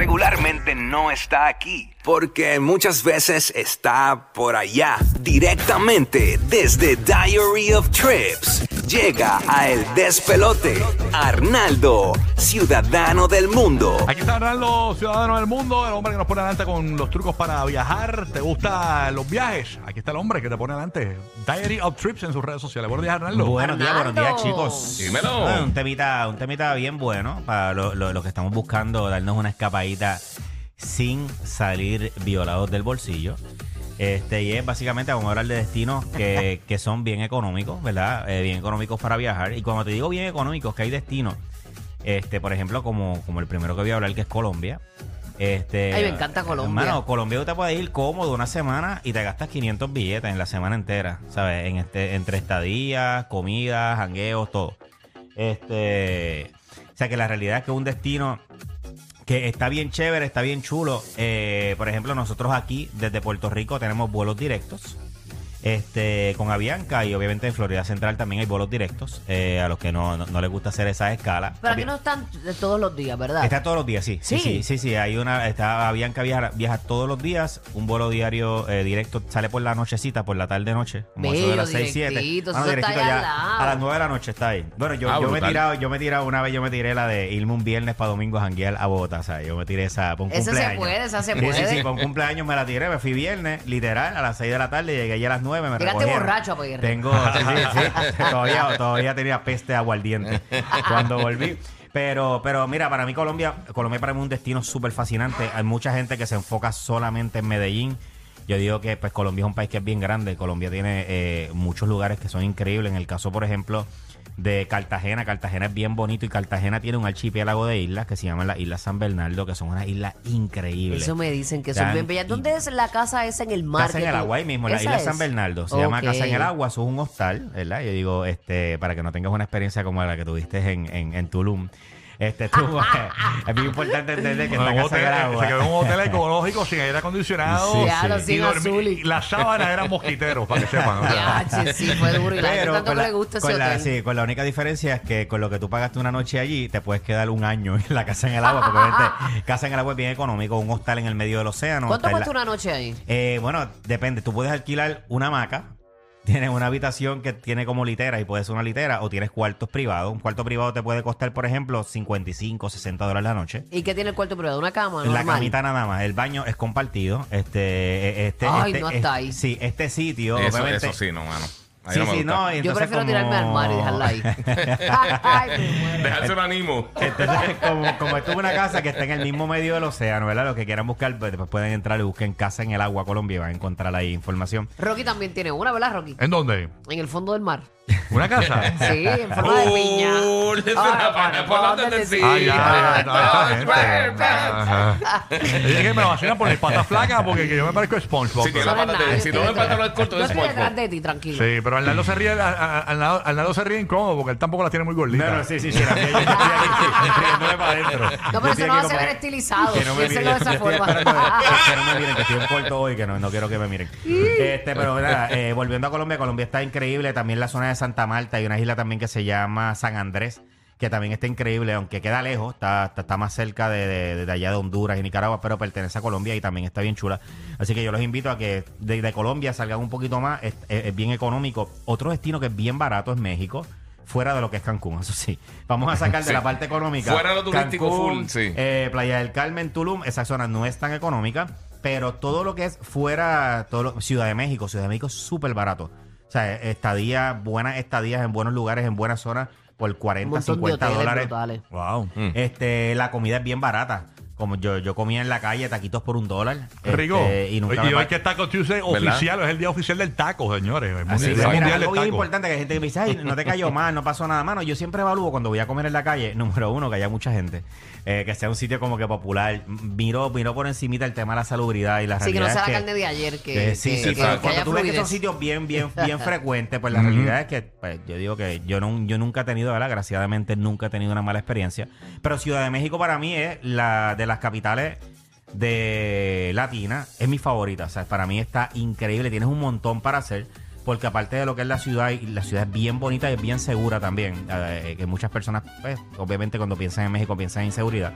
regularmente no está aquí, porque muchas veces está por allá, directamente desde Diary of Trips. Llega a El Despelote, Arnaldo, ciudadano del mundo. Aquí está Arnaldo, ciudadano del mundo, el hombre que nos pone adelante con los trucos para viajar. ¿Te gustan los viajes? Aquí está el hombre que te pone adelante. Diary of Trips en sus redes sociales. Buenos días, Arnaldo. Buenos días, buenos días, chicos. Dímelo. Bueno, un temita, un temita bien bueno para lo- lo- los que estamos buscando darnos una escapadita sin salir violados del bolsillo. Este, y es básicamente vamos a hablar de destinos que, que son bien económicos, ¿verdad? Eh, bien económicos para viajar. Y cuando te digo bien económicos, que hay destinos, este, por ejemplo, como, como el primero que voy a hablar, que es Colombia. Este, Ay, me encanta Colombia. Hermano, Colombia tú te puedes ir cómodo una semana y te gastas 500 billetes en la semana entera, ¿sabes? En este, entre estadías, comidas, jangueos, todo. Este, o sea que la realidad es que un destino que está bien chévere, está bien chulo. Eh, por ejemplo, nosotros aquí desde Puerto Rico tenemos vuelos directos. Este, con Avianca y obviamente en Florida Central también hay vuelos directos eh, a los que no, no, no les gusta hacer esa escala. Pero aquí no están de todos los días, ¿verdad? Está todos los días, sí. Sí, Sí. sí, sí, sí. Hay una, está Avianca viaja, viaja todos los días. Un vuelo diario eh, directo sale por la nochecita, por la tarde noche. Como eso de Bello, las 6, 7. directito, eso está ahí al lado. a las 9 de la noche está ahí. Bueno, yo, Ah, yo me he tirado, yo me he tirado una vez, yo me tiré la de irme un viernes para domingo a janguear a Bogotá. O sea, yo me tiré esa un Esa se puede, esa se Sí, puede. Sí, sí, para un cumpleaños me la tiré, me fui viernes, literal, a las 6 de la tarde, llegué allá a las 9, me Llegaste recogieron. borracho a pedir. Tengo, sí, sí, sí. todavía, todavía tenía peste aguardiente cuando volví. Pero, pero mira, para mí Colombia, Colombia para mí es un destino súper fascinante. Hay mucha gente que se enfoca solamente en Medellín. Yo digo que pues Colombia es un país que es bien grande. Colombia tiene eh, muchos lugares que son increíbles. En el caso, por ejemplo, de Cartagena. Cartagena es bien bonito y Cartagena tiene un archipiélago de islas que se llaman las Islas San Bernardo, que son unas islas increíbles. Eso me dicen que son bien bellas. ¿Dónde es la casa esa en el mar? Casa en el agua ahí mismo, la ¿Esa isla es? San Bernardo. Se llama. Casa en el Agua, eso es un hostal, ¿verdad? Yo digo, este, para que no tengas una experiencia como la que tuviste en, en, en Tulum. Este, tú, es muy importante entender que Casa en hotel- el Agua. se quedó en un hotel ecológico sin aire acondicionado. Sí, Claro, sí. sin y, dormí- azul y- y las sábanas eran mosquiteros, para que sepan. Ya, sí, fue duro. Y la gente tanto con que la, le gusta ese con la- hotel. sí, con la única diferencia es que con lo que tú pagaste una noche allí, te puedes quedar un año en la casa en el agua, porque obviamente casa en el agua es bien económico, un hostal en el medio del océano. ¿Cuánto está cuesta la- una noche ahí? Eh, bueno, depende. Tú puedes alquilar una hamaca. Tienes una habitación que tiene como litera y puede ser una litera o tienes cuartos privados. Un cuarto privado te puede costar, por ejemplo, 55, 60 dólares la noche. ¿Y qué tiene el cuarto privado? ¿Una cama? La normal? camita nada más. El baño es compartido. Este, este, Ay, este- no hasta es- ahí. Sí, este sitio, Eso, obviamente. eso sí, no, mano. Ahí Sí, no me sí, gusta. no. y Yo entonces prefiero como- tirarme al mar y dejarla ahí. Ay, me muero. Dejarse un ánimo. Entonces, como, como esto es una casa que está en el mismo medio del océano, ¿verdad? Los que quieran buscar, pues después pueden entrar y busquen Casa en el Agua Colombia y van a encontrar ahí información. Rocky también tiene una, ¿verdad, Rocky? ¿En dónde? En el fondo del mar. ¿Una casa? Sí, en forma de piña. Oh, le para- por ¿para donde dónde te sí? Ah, ya, ya, esta gente. Es que me vacilan por mis patas flacas porque que yo me parezco a SpongeBob. Si tiene la pata de- si no me falta los cortos Yo de estoy detrás SpongeBob. de ti, tranquilo. Sí, pero Arnaldo se ríe, a- a- Arnaldo, Arnaldo se ríe incómodo porque él tampoco las tiene muy gorditas. No, no, sí, sí, sí. la mía, yo estoy aquí, riéndome para adentro. No, Yo pero estoy eso no aquí va a como ser que- estilizado. Que no me miren. de esa Yo estoy forma. esperando que, que no me miren, que estoy en corto hoy, que no, no quiero que me miren. Este, pero nada, eh, volviendo a Colombia, Colombia está increíble. También la zona de Santa Marta, hay una isla también que se llama San Andrés, que también está increíble, aunque queda lejos, está, está, está más cerca de, de- de allá de Honduras y Nicaragua, pero pertenece a Colombia y también está bien chula. Así que yo los invito a que de, de Colombia salgan un poquito más, es, es- es bien económico. Otro destino que es bien barato es México. Fuera de lo que es Cancún, eso sí. Vamos a sacar de Sí. la parte económica. Fuera de lo turístico Cancún, full, sí. eh, Playa del Carmen, Tulum, esa zona no es tan económica, pero todo lo que es fuera, todo lo- Ciudad de México, Ciudad de México es súper barato. O sea, estadías, buenas estadías en buenos lugares, en buenas zonas, por Un 40, montón de 50 hoteles dólares. brutales. Wow. Mm. Este, la comida es bien barata. Como yo, yo comía en la calle taquitos por un dólar. Qué rico. este, y nunca me hoy pa- que es Taco Tuesday ¿Verdad? oficial, es el día oficial del taco, señores. El Así mundial, es. el Mira, mundial algo del bien taco. importante que hay gente que me dice, ay, no te cayó mal, no pasó nada, mano. Yo siempre evalúo cuando voy a comer en la calle, número uno, que haya mucha gente, eh, que sea un sitio como que popular. Miro, miro por encimita el tema de la salubridad y la Sí, que no sea la carne de ayer. Que, Eh, sí, que- sí, que- pero que cuando haya tú ves que son fluidez. sitios bien, bien, bien frecuentes, pues la realidad es que pues, yo digo que yo no, yo nunca he tenido, ¿verdad? Desgraciadamente nunca he tenido una mala experiencia. Pero Ciudad de México para mí es la de las capitales de Latina, es mi favorita. O sea, para mí está increíble. Tienes un montón para hacer. porque aparte de lo que es la ciudad, y la ciudad es bien bonita y es bien segura también. eh, que muchas personas, pues, obviamente cuando piensan en México piensan en inseguridad,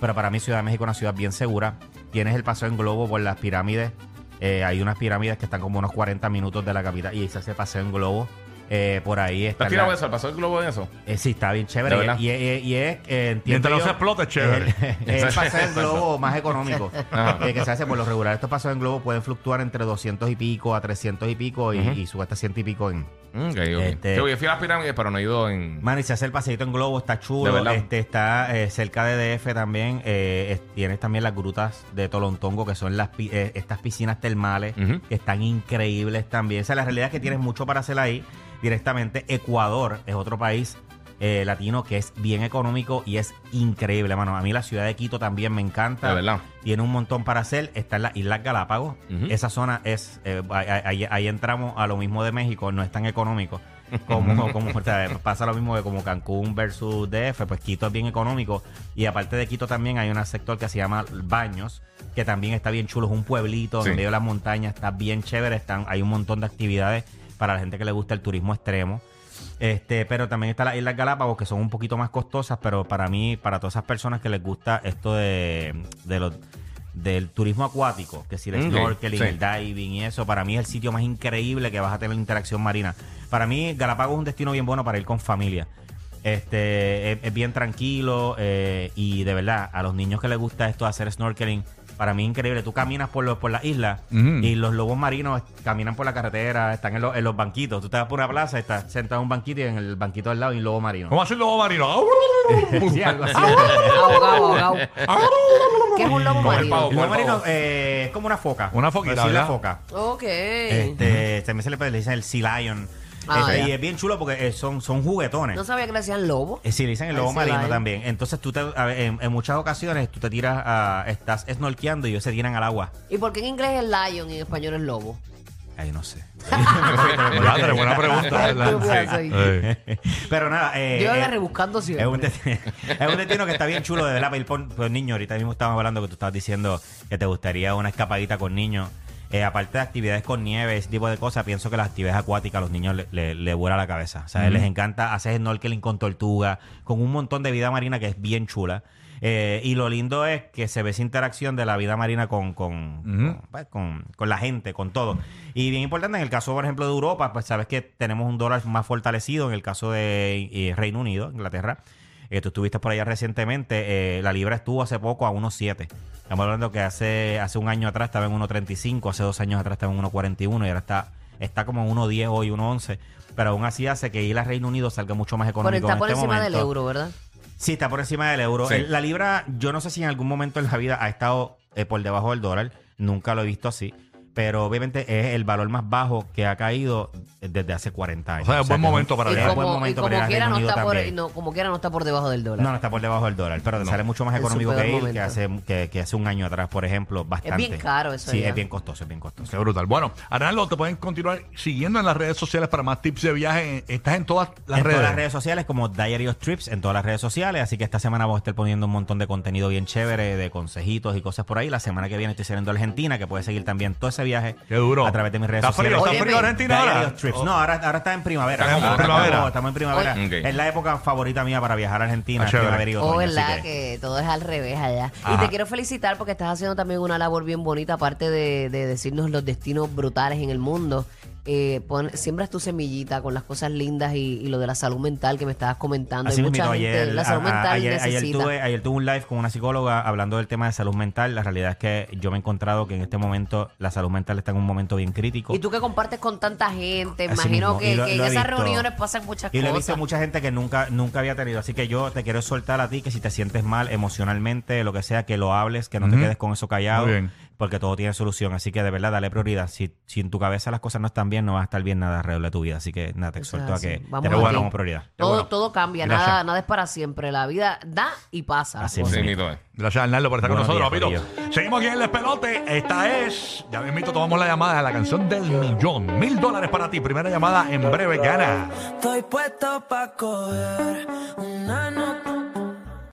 pero para mí Ciudad de México es una ciudad bien segura. Tienes el paseo en globo por las pirámides. eh, hay unas pirámides que están como unos 40 minutos de la capital y se hace paseo en globo. Eh, por ahí está. ¿Te has tirado eso? ¿Al pasó el globo en eso? Eh, sí, está bien chévere. ¿De verdad? Y, y- y es, eh, Mientras no yo, se explote, es chévere. eh, Es el paseo en globo más económico eh, que se hace por lo regular. Estos paseos en globo pueden fluctuar entre 200 y pico a 300 y pico y, y sube hasta 100 y pico en... Mm, Ok, ok. Este- Yo fui a las pirámides, pero no he ido en. Mano, y se hace el paseito en globo, está chulo. Este, está eh, cerca de DF también. eh, es- tienes también las grutas de Tolontongo, que son las eh, estas piscinas termales, que están increíbles también. O sea, la realidad es que tienes mucho para hacer ahí directamente. Ecuador es otro país eh, latino que es bien económico y es increíble, mano. A mí la ciudad de Quito también me encanta. De verdad. Tiene un montón para hacer. Está en las Islas Galápagos. Esa zona es. eh, ahí, ahí- ahí entramos a lo mismo de México. No es tan económico. Como, como o sea, pasa lo mismo de como Cancún versus DF. Pues Quito es bien económico. Y aparte de Quito también hay un sector que se llama Baños. Que también está bien chulo. Es un pueblito Sí. en medio de las montañas. Está bien chévere. Están, hay un montón de actividades para la gente que le gusta el turismo extremo. Este, pero también está las Islas Galápagos, que son un poquito más costosas, pero para mí, para todas esas personas que les gusta esto de, de los del turismo acuático, que si el Ok, snorkeling, sí. el diving y eso, para mí es el sitio más increíble que vas a tener interacción marina. Para mí, Galápagos es un destino bien bueno para ir con familia. Este, es, es bien tranquilo eh, y de verdad, a los niños que les gusta esto de hacer snorkeling, para mí es increíble. Tú caminas por, los, por las islas y los lobos marinos caminan por la carretera, están en, los- en los banquitos. Tú te vas por una plaza, estás sentado en un banquito y en el banquito al lado hay un lobo marino. ¿Cómo hace el lobo marino? Sí, algo así. Ahogado, ahogado. ¿Qué es un lobo el marino? pavo. El lobo marino eh, es como una foca. Una foquita, Sí, la foca. Ok. Este, también se le, le dicen el sea lion. Ah, Este, ya. y es bien chulo porque eh, son, son juguetones. No sabía que le decían lobo. Eh, Sí, le dicen el lobo marino también. Entonces tú te, a ver, en, en muchas ocasiones tú te tiras a, estás snorkeando y ellos se tiran al agua. ¿Y por qué en inglés es lion y en español es lobo? Ay, no sé. Buena pregunta. Eh. Pero nada, eh, Yo eh, la rebuscando Es un, siempre. destino, es un destino que está bien chulo de verdad para ir por, por niños. Ahorita mismo estábamos hablando que tú estabas diciendo que te gustaría una escapadita con niños. Eh, aparte de actividades con nieve, ese tipo de cosas, pienso que las actividades acuáticas a los niños le, le, le vuela la cabeza. O sea, les encanta hacer snorkeling con tortuga, con un montón de vida marina que es bien chula. Eh, y lo lindo es que se ve esa interacción de la vida marina con, con, con, pues, con- con la gente, con todo. Y bien importante, en el caso, por ejemplo, de Europa, pues sabes que tenemos un dólar más fortalecido. En el caso de eh, Reino Unido, Inglaterra, eh, tú estuviste por allá recientemente, eh, la libra estuvo hace poco a 1.7. Estamos hablando que hace, hace un año atrás estaba en 1.35, hace dos años atrás estaba en 1.41 y ahora está, está como en 1.10 hoy, 1.11. Pero aún así hace que ir a Reino Unido salga mucho más económico. está por este encima del euro, ¿verdad? Sí, está por encima del euro. Sí. El- La libra, yo no sé si en algún momento en la vida ha estado eh, por debajo del dólar. Nunca lo he visto así. Pero obviamente es el valor más bajo que ha caído desde hace 40 años. O sea, es buen momento para es buen como, momento como para quiera no está por, no, como quiera no está por debajo del dólar. No, no está por debajo del dólar, pero te sale mucho más En económico que ir que hace, que, que hace un año atrás, por ejemplo, bastante. bien caro eso Sí, ya. es bien costoso, es bien costoso. Qué brutal. Bueno, Arnaldo, te pueden continuar siguiendo en las redes sociales para más tips de viaje. Estás en todas las en redes. todas las redes sociales como Diary of Trips, en todas las redes sociales. Así que esta semana vamos a estar poniendo un montón de contenido bien chévere, de consejitos y cosas por ahí. La semana que viene estoy saliendo a Argentina, que puedes seguir también todo ese viaje Qué duro. a través de mis redes ¿Está sociales. frío? ¿Está frío Argentina Diary ahora? of Trips. No, ahora, ahora está en primavera. Estamos en Ahora primavera. Estamos, estamos en primavera. Oye. Ok. Es la época favorita mía para viajar a Argentina, Ah, chévere. primavera y Oh, así verdad que- que... todo es al revés allá. Y Ajá. te quiero felicitar porque estás haciendo también una labor bien bonita, aparte de, de decirnos los destinos brutales en el mundo. Eh, pon- siembras tu semillita con las cosas lindas y, y lo de la salud mental que me estabas comentando. Así Hay mucha gente, ayer, la salud a- mental ayer, tuve, ayer tuve un live con una psicóloga hablando del tema de salud mental. La realidad es que yo me he encontrado que en este momento la salud mental está en un momento bien crítico. Y tú que compartes con tanta gente, Así imagino mismo, que, y lo- que en lo esas visto. reuniones pasan muchas Y lo he cosas. visto mucha gente que nunca, nunca había tenido. Así que yo te quiero soltar a ti que si te sientes mal emocionalmente, lo que sea, que lo hables, que no te quedes con eso callado. Muy bien. Porque todo tiene solución. Así que de verdad, dale prioridad. Si, si en tu cabeza las cosas no están bien, no va a estar bien nada alrededor de tu vida. Así que nada, te exhorto a es que te Vamos pongas como prioridad. todo, bueno. todo cambia, Gracias. nada, nada es para siempre. La vida da y pasa. Así mito, eh. Gracias, Arnaldo, por estar con nosotros, días, papito. Seguimos aquí en el despelote. Esta es, ya mismito tomamos la llamada de la canción del millón. Mil dólares para ti. Primera llamada en breve, gana. Estoy puesto pa' coger una nota